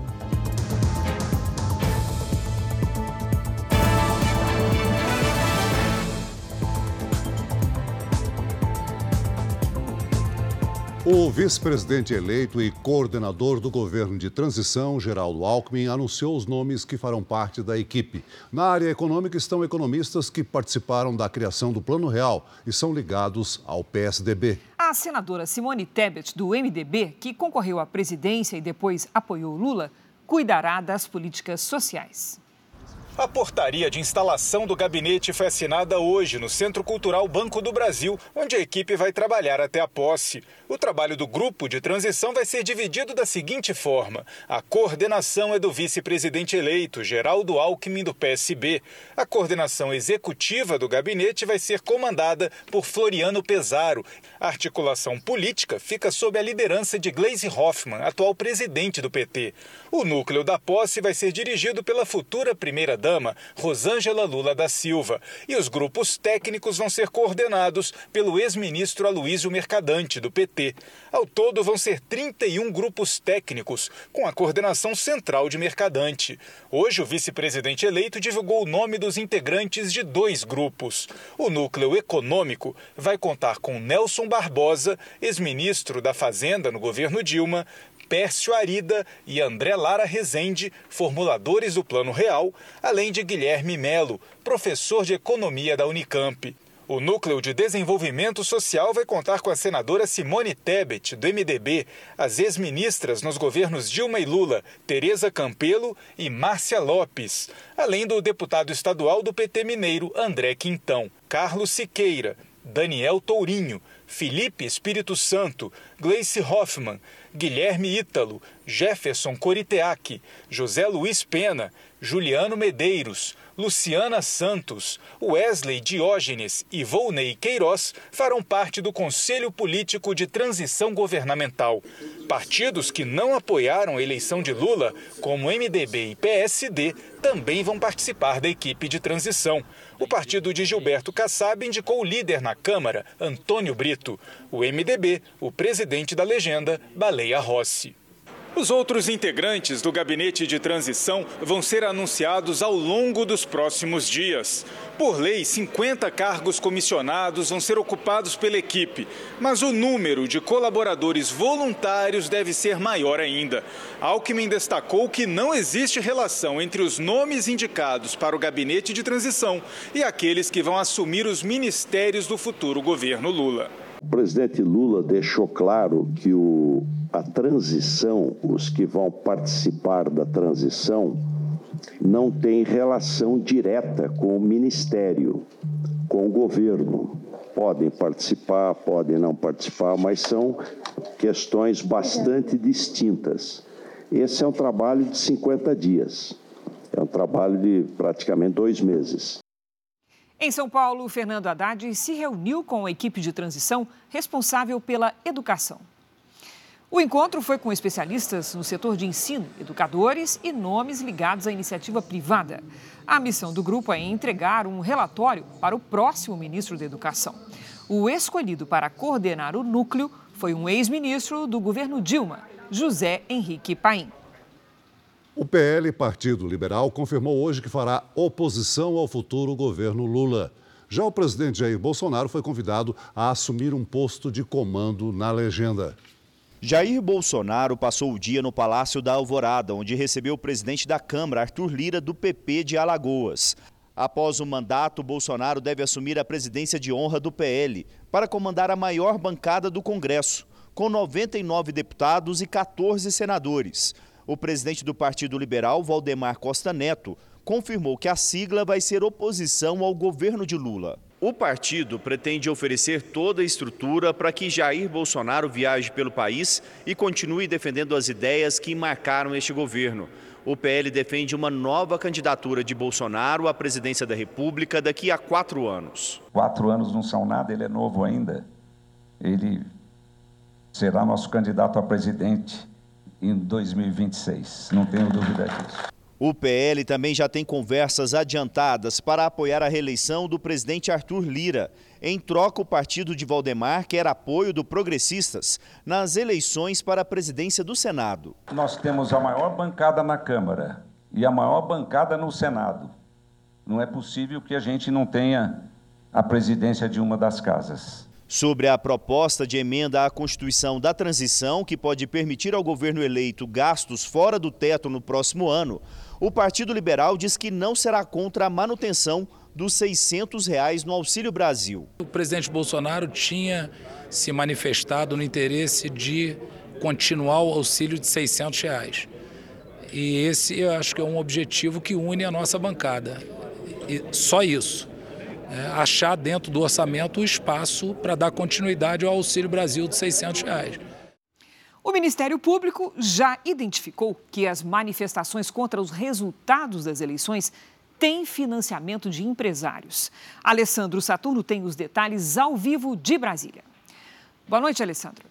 O vice-presidente eleito e coordenador do governo de transição, Geraldo Alckmin, anunciou os nomes que farão parte da equipe. Na área econômica estão economistas que participaram da criação do Plano Real e são ligados ao PSDB. A senadora Simone Tebet, do MDB, que concorreu à presidência e depois apoiou Lula, cuidará das políticas sociais. A portaria de instalação do gabinete foi assinada hoje no Centro Cultural Banco do Brasil, onde a equipe vai trabalhar até a posse. O trabalho do grupo de transição vai ser dividido da seguinte forma: a coordenação é do vice-presidente eleito, Geraldo Alckmin, do PSB. A coordenação executiva do gabinete vai ser comandada por Floriano Pesaro. A articulação política fica sob a liderança de Gleisi Hoffmann, atual presidente do PT. O núcleo da posse vai ser dirigido pela futura primeira-dama Dama, Rosângela Lula da Silva, e os grupos técnicos vão ser coordenados pelo ex-ministro Aloísio Mercadante, do PT. Ao todo, vão ser 31 grupos técnicos, com a coordenação central de Mercadante. Hoje, o vice-presidente eleito divulgou o nome dos integrantes de dois grupos. O núcleo econômico vai contar com Nelson Barbosa, ex-ministro da Fazenda no governo Dilma, Pércio Arida e André Lara Rezende, formuladores do Plano Real, além de Guilherme Melo, professor de economia da Unicamp. O Núcleo de Desenvolvimento Social vai contar com a senadora Simone Tebet, do MDB, as ex-ministras nos governos Dilma e Lula, Tereza Campelo e Márcia Lopes, além do deputado estadual do PT Mineiro, André Quintão, Carlos Siqueira, Daniel Tourinho, Felipe Espírito Santo, Gleice Hoffmann, Guilherme Ítalo, Jefferson Coriteac, José Luiz Pena, Juliano Medeiros, Luciana Santos, Wesley Diógenes e Volney Queiroz farão parte do Conselho Político de Transição Governamental. Partidos que não apoiaram a eleição de Lula, como MDB e PSD, também vão participar da equipe de transição. O partido de Gilberto Kassab indicou o líder na Câmara, Antônio Brito. O MDB, o presidente da legenda, Baleia Rossi. Os outros integrantes do gabinete de transição vão ser anunciados ao longo dos próximos dias. Por lei, 50 cargos comissionados vão ser ocupados pela equipe, mas o número de colaboradores voluntários deve ser maior ainda. Alckmin destacou que não existe relação entre os nomes indicados para o gabinete de transição e aqueles que vão assumir os ministérios do futuro governo Lula. O presidente Lula deixou claro que o, a transição, os que vão participar da transição, não tem relação direta com o ministério, com o governo. Podem participar, podem não participar, mas são questões bastante distintas. Esse é um trabalho de 50 dias, é um trabalho de praticamente dois meses. Em São Paulo, Fernando Haddad se reuniu com a equipe de transição responsável pela educação. O encontro foi com especialistas no setor de ensino, educadores e nomes ligados à iniciativa privada. A missão do grupo é entregar um relatório para o próximo ministro da Educação. O escolhido para coordenar o núcleo foi um ex-ministro do governo Dilma, José Henrique Paim. O PL, Partido Liberal, confirmou hoje que fará oposição ao futuro governo Lula. Já o presidente Jair Bolsonaro foi convidado a assumir um posto de comando na legenda. Jair Bolsonaro passou o dia no Palácio da Alvorada, onde recebeu o presidente da Câmara, Arthur Lira, do PP de Alagoas. Após o mandato, Bolsonaro deve assumir a presidência de honra do PL para comandar a maior bancada do Congresso, com 99 deputados e 14 senadores. O presidente do Partido Liberal, Valdemar Costa Neto, confirmou que a sigla vai ser oposição ao governo de Lula. O partido pretende oferecer toda a estrutura para que Jair Bolsonaro viaje pelo país e continue defendendo as ideias que marcaram este governo. O PL defende uma nova candidatura de Bolsonaro à presidência da República daqui a quatro anos. Quatro anos não são nada, ele é novo ainda. Ele será nosso candidato a presidente em 2026, não tenho dúvida disso. O PL também já tem conversas adiantadas para apoiar a reeleição do presidente Arthur Lira. Em troca, o partido de Valdemar quer apoio do Progressistas nas eleições para a presidência do Senado. Nós temos a maior bancada na Câmara e a maior bancada no Senado. Não é possível que a gente não tenha a presidência de uma das casas. Sobre a proposta de emenda à Constituição da Transição, que pode permitir ao governo eleito gastos fora do teto no próximo ano, o Partido Liberal diz que não será contra a manutenção dos 600 reais no Auxílio Brasil. O presidente Bolsonaro tinha se manifestado no interesse de continuar o auxílio de 600 reais. E esse eu acho que é um objetivo que une a nossa bancada. E só isso. É achar dentro do orçamento o espaço para dar continuidade ao Auxílio Brasil de 600 reais. O Ministério Público já identificou que as manifestações contra os resultados das eleições têm financiamento de empresários. Alessandro Saturno tem os detalhes ao vivo de Brasília. Boa noite, Alessandro.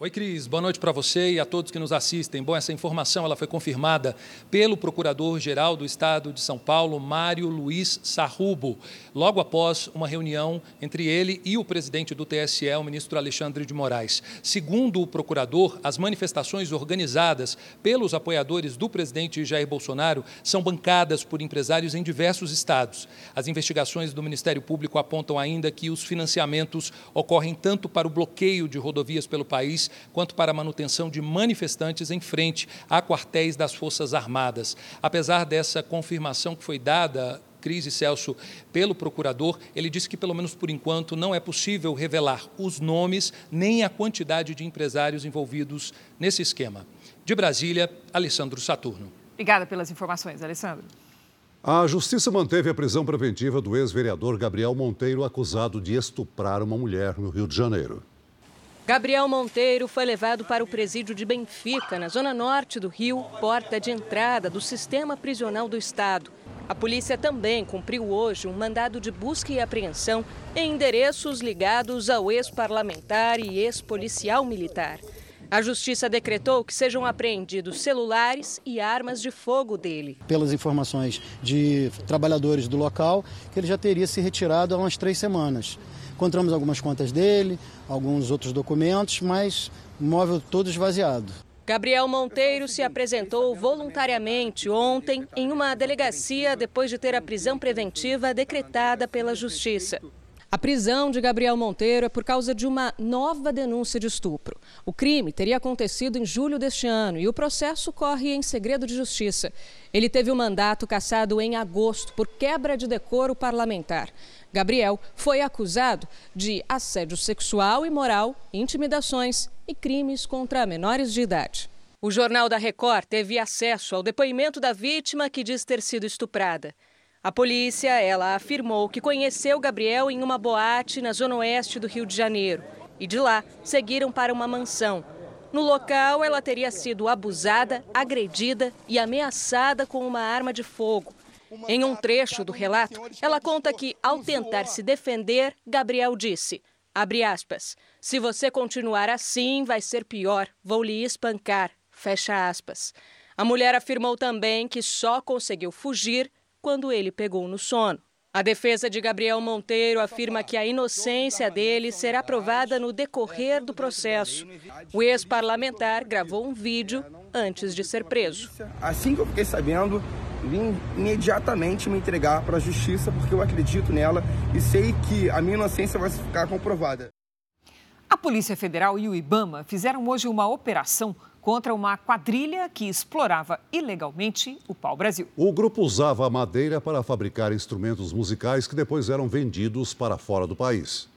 Oi, Cris. Boa noite para você e a todos que nos assistem. Bom, essa informação ela foi confirmada pelo Procurador-Geral do Estado de São Paulo, Mário Luiz Sarrubo, logo após uma reunião entre ele e o presidente do TSE, o ministro Alexandre de Moraes. Segundo o procurador, as manifestações organizadas pelos apoiadores do presidente Jair Bolsonaro são bancadas por empresários em diversos estados. As investigações do Ministério Público apontam ainda que os financiamentos ocorrem tanto para o bloqueio de rodovias pelo país quanto para a manutenção de manifestantes em frente a quartéis das Forças Armadas. Apesar dessa confirmação que foi dada Cris e Celso pelo procurador, ele disse que, pelo menos por enquanto, não é possível revelar os nomes nem a quantidade de empresários envolvidos nesse esquema. De Brasília, Alessandro Saturno. Obrigada pelas informações, Alessandro. A Justiça manteve a prisão preventiva do ex-vereador Gabriel Monteiro, acusado de estuprar uma mulher no Rio de Janeiro. Gabriel Monteiro foi levado para o presídio de Benfica, na zona norte do Rio, porta de entrada do sistema prisional do Estado. A polícia também cumpriu hoje um mandado de busca e apreensão em endereços ligados ao ex-parlamentar e ex-policial militar. A justiça decretou que sejam apreendidos celulares e armas de fogo dele. Pelas informações de trabalhadores do local, que ele já teria se retirado há umas três semanas. Encontramos algumas contas dele, alguns outros documentos, mas o móvel todo esvaziado. Gabriel Monteiro se apresentou voluntariamente ontem em uma delegacia depois de ter a prisão preventiva decretada pela Justiça. A prisão de Gabriel Monteiro é por causa de uma nova denúncia de estupro. O crime teria acontecido em julho deste ano e o processo corre em segredo de justiça. Ele teve o mandato cassado em agosto por quebra de decoro parlamentar. Gabriel foi acusado de assédio sexual e moral, intimidações e crimes contra menores de idade. O Jornal da Record teve acesso ao depoimento da vítima que diz ter sido estuprada. A polícia, ela afirmou que conheceu Gabriel em uma boate na zona oeste do Rio de Janeiro e de lá seguiram para uma mansão. No local, ela teria sido abusada, agredida e ameaçada com uma arma de fogo. Em um trecho do relato, ela conta que, ao tentar se defender, Gabriel disse: abre aspas, se você continuar assim, vai ser pior, vou lhe espancar, fecha aspas. A mulher afirmou também que só conseguiu fugir quando ele pegou no sono. A defesa de Gabriel Monteiro afirma que a inocência dele será provada no decorrer do processo. O ex-parlamentar gravou um vídeo antes de ser preso. Assim que eu fiquei sabendo, vim imediatamente me entregar para a justiça porque eu acredito nela e sei que a minha inocência vai ficar comprovada. A Polícia Federal e o Ibama fizeram hoje uma operação contra uma quadrilha que explorava ilegalmente o pau-brasil. O grupo usava a madeira para fabricar instrumentos musicais que depois eram vendidos para fora do país.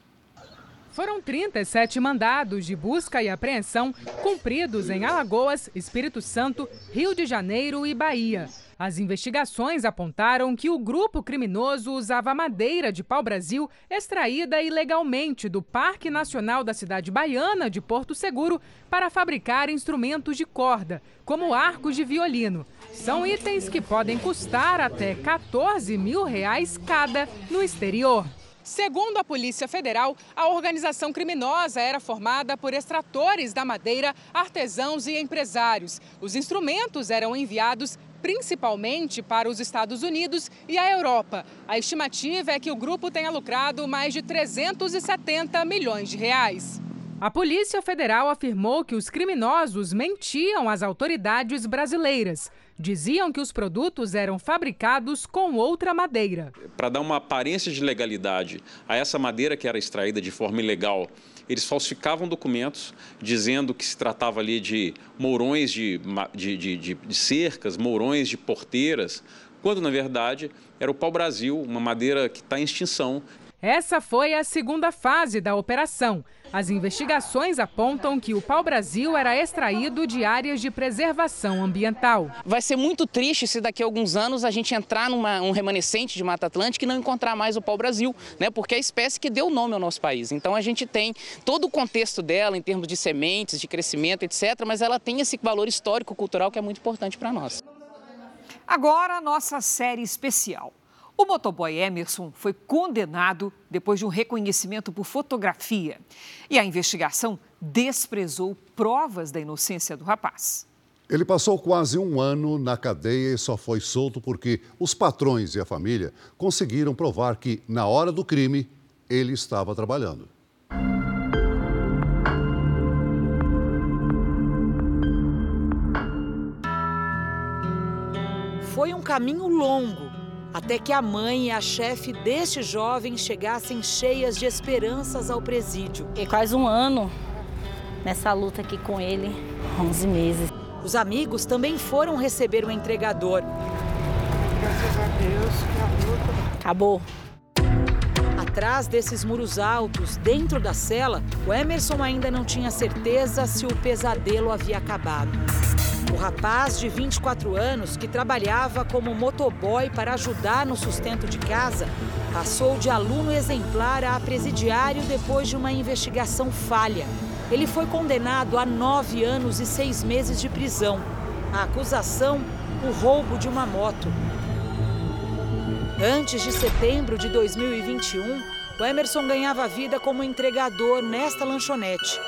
Foram 37 mandados de busca e apreensão cumpridos em Alagoas, Espírito Santo, Rio de Janeiro e Bahia. As investigações apontaram que o grupo criminoso usava madeira de pau-brasil extraída ilegalmente do Parque Nacional da cidade baiana de Porto Seguro para fabricar instrumentos de corda, como arcos de violino. São itens que podem custar até 14 mil reais cada no exterior. Segundo a Polícia Federal, a organização criminosa era formada por extratores da madeira, artesãos e empresários. Os instrumentos eram enviados principalmente para os Estados Unidos e a Europa. A estimativa é que o grupo tenha lucrado mais de 370 milhões de reais. A Polícia Federal afirmou que os criminosos mentiam às autoridades brasileiras. Diziam que os produtos eram fabricados com outra madeira. Para dar uma aparência de legalidade a essa madeira que era extraída de forma ilegal, eles falsificavam documentos dizendo que se tratava ali de mourões de, de, de, de cercas, mourões de porteiras, quando na verdade era o pau-brasil, uma madeira que está em extinção. Essa foi a segunda fase da operação. As investigações apontam que o pau-brasil era extraído de áreas de preservação ambiental. Vai ser muito triste se daqui a alguns anos a gente entrar num um remanescente de Mata Atlântica e não encontrar mais o pau-brasil, né? porque é a espécie que deu nome ao nosso país. Então a gente tem todo o contexto dela em termos de sementes, de crescimento, etc., mas ela tem esse valor histórico-cultural que é muito importante para nós. Agora, a nossa série especial. O motoboy Emerson foi condenado depois de um reconhecimento por fotografia. E a investigação desprezou provas da inocência do rapaz. Ele passou quase um ano na cadeia e só foi solto porque os patrões e a família conseguiram provar que, na hora do crime, ele estava trabalhando. Foi um caminho longo até que a mãe e a chefe deste jovem chegassem cheias de esperanças ao presídio. E quase um ano nessa luta aqui com ele, 11 meses. Os amigos também foram receber o entregador. Graças a Deus que a luta acabou. Atrás desses muros altos, dentro da cela, o Emerson ainda não tinha certeza se o pesadelo havia acabado. O rapaz de 24 anos, que trabalhava como motoboy para ajudar no sustento de casa, passou de aluno exemplar a presidiário depois de uma investigação falha. Ele foi condenado a nove anos e seis meses de prisão. A acusação, o roubo de uma moto. Antes de setembro de 2021, o Emerson ganhava vida como entregador nesta lanchonete.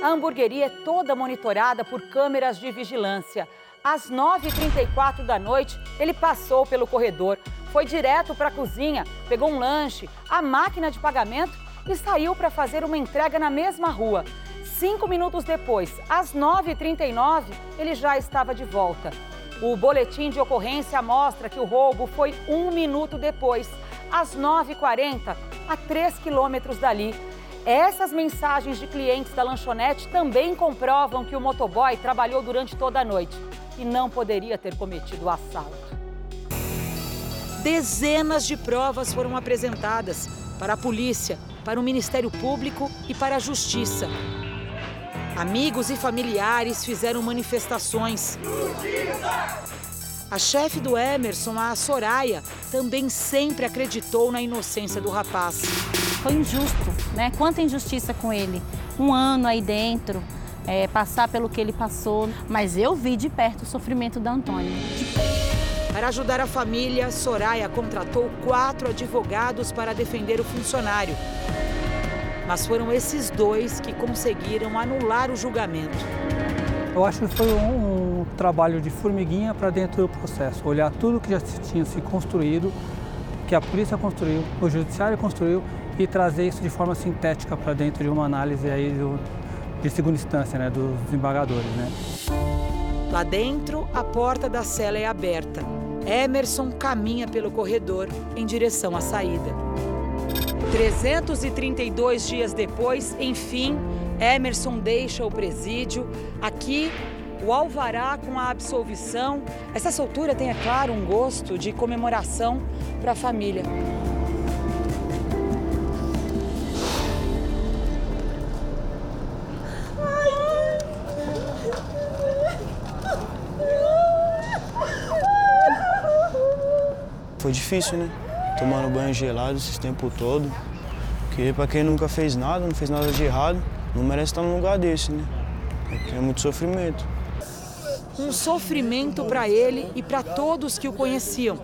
A hamburgueria é toda monitorada por câmeras de vigilância. Às 9h34 da noite, ele passou pelo corredor, foi direto para a cozinha, pegou um lanche, a máquina de pagamento e saiu para fazer uma entrega na mesma rua. Cinco minutos depois, às 9h39, ele já estava de volta. O boletim de ocorrência mostra que o roubo foi um minuto depois, às 9h40, a 3 quilômetros dali. Essas mensagens de clientes da lanchonete também comprovam que o motoboy trabalhou durante toda a noite e não poderia ter cometido o assalto. Dezenas de provas foram apresentadas para a polícia, para o Ministério Público e para a Justiça. Amigos e familiares fizeram manifestações. A chefe do Emerson, a Soraya, também sempre acreditou na inocência do rapaz. Foi injusto, né? Quanta injustiça com ele. Um ano aí dentro, é, passar pelo que ele passou. Mas eu vi de perto o sofrimento da Antônia. Para ajudar a família, Soraya contratou quatro advogados para defender o funcionário. Mas foram esses dois que conseguiram anular o julgamento. Eu acho que foi um, um trabalho de formiguinha para dentro do processo. Olhar tudo que já tinha se construído, que a polícia construiu, o judiciário construiu e trazer isso de forma sintética para dentro de uma análise aí do, de segunda instância, né, dos desembargadores, né? Lá dentro, a porta da cela é aberta. Emerson caminha pelo corredor em direção à saída. 332 dias depois, enfim, Emerson deixa o presídio. Aqui, o alvará com a absolvição. Essa soltura tem, é claro, um gosto de comemoração para a família. Foi difícil, né? Tomando banho gelado esse tempo todo. Porque para quem nunca fez nada, não fez nada de errado, não merece estar num lugar desse, né? É, é muito sofrimento. Um sofrimento para ele e para todos que o conheciam.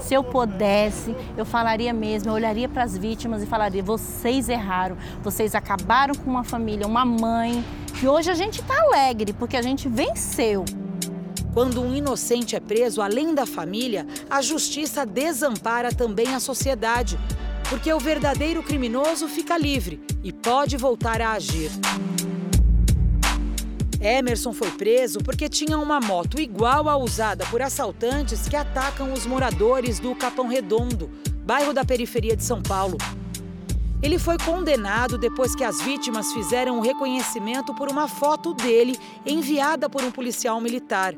Se eu pudesse, eu falaria mesmo, eu olharia para as vítimas e falaria: vocês erraram, vocês acabaram com uma família, uma mãe. E hoje a gente está alegre porque a gente venceu. Quando um inocente é preso, além da família, a justiça desampara também a sociedade, porque o verdadeiro criminoso fica livre e pode voltar a agir. Emerson foi preso porque tinha uma moto igual à usada por assaltantes que atacam os moradores do Capão Redondo, bairro da periferia de São Paulo. Ele foi condenado depois que as vítimas fizeram um reconhecimento por uma foto dele enviada por um policial militar.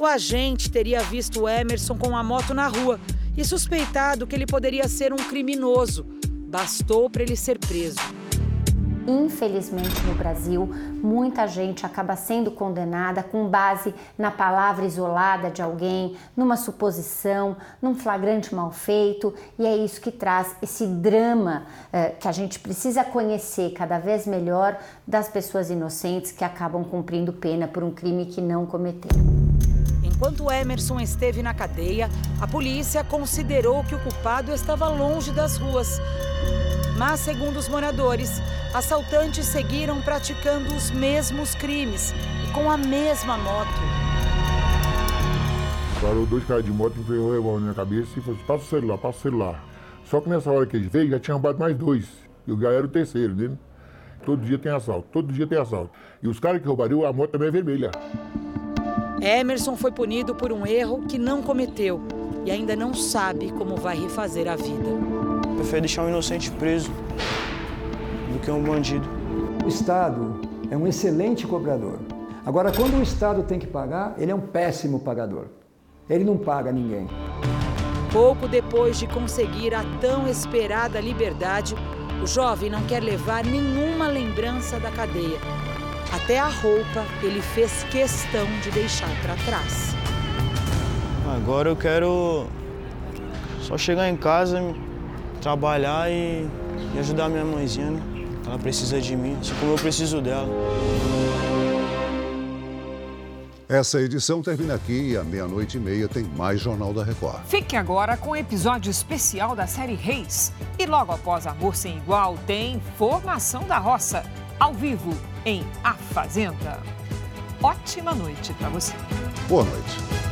O agente teria visto Emerson com a moto na rua e suspeitado que ele poderia ser um criminoso. Bastou para ele ser preso. Infelizmente, no Brasil, muita gente acaba sendo condenada com base na palavra isolada de alguém, numa suposição, num flagrante mal feito, e é isso que traz esse drama eh, que a gente precisa conhecer cada vez melhor das pessoas inocentes que acabam cumprindo pena por um crime que não cometeram. Enquanto Emerson esteve na cadeia, a polícia considerou que o culpado estava longe das ruas. Mas, segundo os moradores, assaltantes seguiram praticando os mesmos crimes e com a mesma moto. Parou dois caras de moto, pegou o revólver na minha cabeça e falou: passa o celular, passa o celular. Só que nessa hora que eles veio, já tinha roubado mais dois. E o já era o terceiro, entendeu? Todo dia tem assalto, todo dia tem assalto. E os caras que roubariam, a moto também é vermelha. Emerson foi punido por um erro que não cometeu e ainda não sabe como vai refazer a vida. Prefiro deixar um inocente preso do que um bandido. O Estado é um excelente cobrador. Agora, quando o Estado tem que pagar, ele é um péssimo pagador. Ele não paga ninguém. Pouco depois de conseguir a tão esperada liberdade, o jovem não quer levar nenhuma lembrança da cadeia. Até a roupa ele fez questão de deixar para trás. Agora eu quero só chegar em casa, trabalhar e, e ajudar minha mãezinha, né? Ela precisa de mim, assim como eu preciso dela. Essa edição termina aqui e à meia-noite e meia tem mais Jornal da Record. Fique agora com o episódio especial da série Reis. E logo após Amor Sem Igual, tem Formação da Roça, ao vivo em A Fazenda. Ótima noite para você. Boa noite.